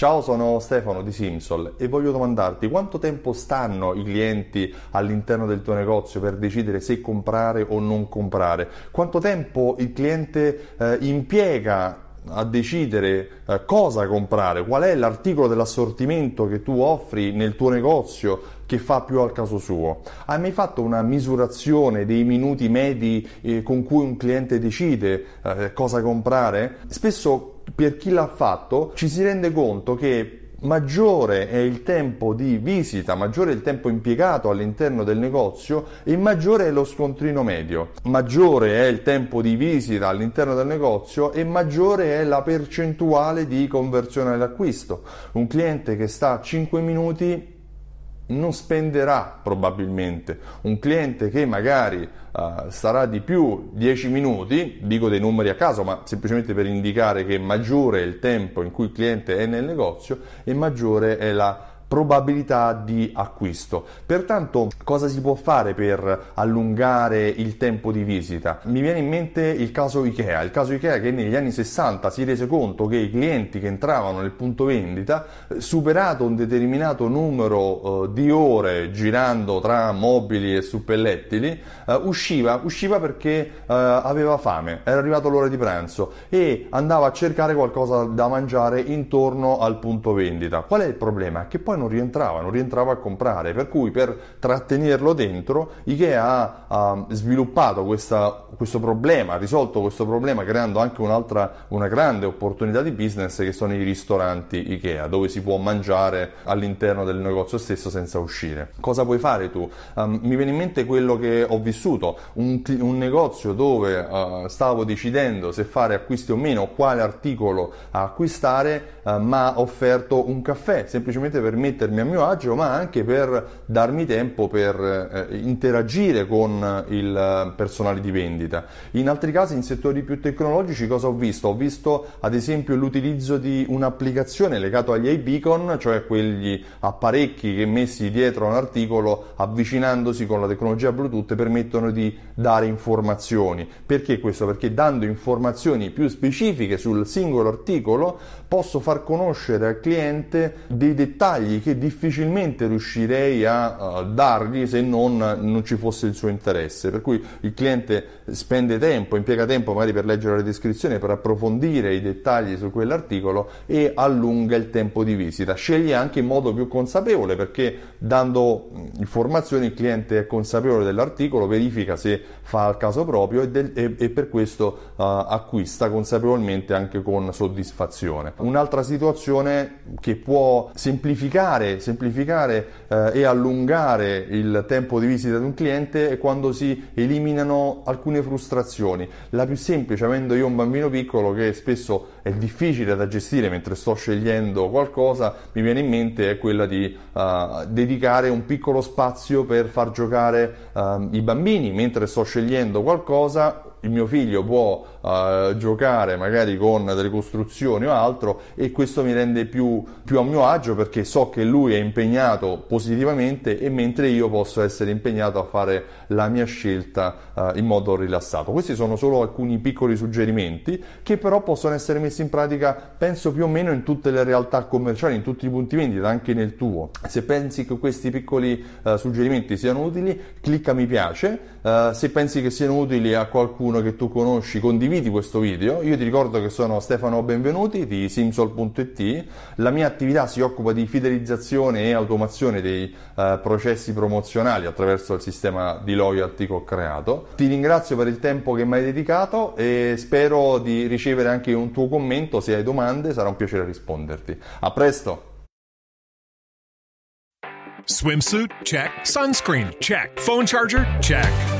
Ciao, sono Stefano di Simsol e voglio domandarti quanto tempo stanno i clienti all'interno del tuo negozio per decidere se comprare o non comprare? Quanto tempo il cliente eh, impiega a decidere eh, cosa comprare, qual è l'articolo dell'assortimento che tu offri nel tuo negozio che fa più al caso suo. Hai mai fatto una misurazione dei minuti medi eh, con cui un cliente decide eh, cosa comprare? Spesso per chi l'ha fatto ci si rende conto che maggiore è il tempo di visita, maggiore è il tempo impiegato all'interno del negozio e maggiore è lo scontrino medio. Maggiore è il tempo di visita all'interno del negozio e maggiore è la percentuale di conversione all'acquisto. Un cliente che sta a 5 minuti non spenderà probabilmente. Un cliente che magari uh, starà di più 10 minuti, dico dei numeri a caso, ma semplicemente per indicare che maggiore è il tempo in cui il cliente è nel negozio e maggiore è la probabilità di acquisto. Pertanto cosa si può fare per allungare il tempo di visita? Mi viene in mente il caso Ikea, il caso Ikea che negli anni 60 si rese conto che i clienti che entravano nel punto vendita, eh, superato un determinato numero uh, di ore girando tra mobili e suppellettili, uh, usciva, usciva perché uh, aveva fame, era arrivato l'ora di pranzo e andava a cercare qualcosa da mangiare intorno al punto vendita. Qual è il problema? Che poi non rientrava, non rientrava a comprare, per cui per trattenerlo dentro Ikea ha, ha sviluppato questa, questo problema, ha risolto questo problema creando anche un'altra, una grande opportunità di business che sono i ristoranti Ikea, dove si può mangiare all'interno del negozio stesso senza uscire. Cosa puoi fare tu? Um, mi viene in mente quello che ho vissuto, un, un negozio dove uh, stavo decidendo se fare acquisti o meno, quale articolo acquistare, uh, ma ha offerto un caffè, semplicemente per mettermi a mio agio, ma anche per darmi tempo per eh, interagire con il personale di vendita. In altri casi, in settori più tecnologici, cosa ho visto? Ho visto ad esempio l'utilizzo di un'applicazione legata agli iBeacon, cioè quegli apparecchi che messi dietro un articolo, avvicinandosi con la tecnologia Bluetooth, permettono di dare informazioni. Perché questo? Perché dando informazioni più specifiche sul singolo articolo posso far conoscere al cliente dei dettagli che difficilmente riuscirei a uh, dargli se non, non, ci fosse il suo interesse. Per cui il cliente spende tempo, impiega tempo magari per leggere la descrizione, per approfondire i dettagli su quell'articolo e allunga il tempo di visita. Sceglie anche in modo più consapevole perché dando informazioni il cliente è consapevole dell'articolo, verifica se fa al caso proprio e, del, e, e per questo uh, acquista consapevolmente anche con soddisfazione. Un'altra situazione che può semplificare, semplificare eh, e allungare il tempo di visita di un cliente è quando si eliminano alcune frustrazioni. La più semplice, avendo io un bambino piccolo che spesso è difficile da gestire mentre sto scegliendo qualcosa, mi viene in mente è quella di uh, dedicare un piccolo spazio per far giocare uh, i bambini mentre sto scegliendo qualcosa il mio figlio può giocare magari con delle costruzioni o altro e questo mi rende più, più, a mio agio perché so che lui è impegnato positivamente e mentre io posso essere impegnato a fare la mia scelta uh, in modo rilassato. Questi sono solo alcuni piccoli suggerimenti che però possono essere messi in pratica penso più o meno in tutte le realtà commerciali, in tutti i punti vendita, anche nel tuo. Se pensi che questi piccoli uh, suggerimenti siano utili, clicca mi piace. se pensi che siano utili a qualcuno che tu conosci, condividi questo video. Io ti ricordo che sono Stefano Benvenuti di simsol.it. La mia attività si occupa di fidelizzazione e automazione dei uh, processi promozionali attraverso il sistema di loyalty che ho creato. Ti ringrazio per il tempo che mi hai dedicato e spero di ricevere anche un tuo commento. Se hai domande sarà un piacere risponderti. A presto! Swimsuit? Check. Sunscreen? Check. Phone charger? Check.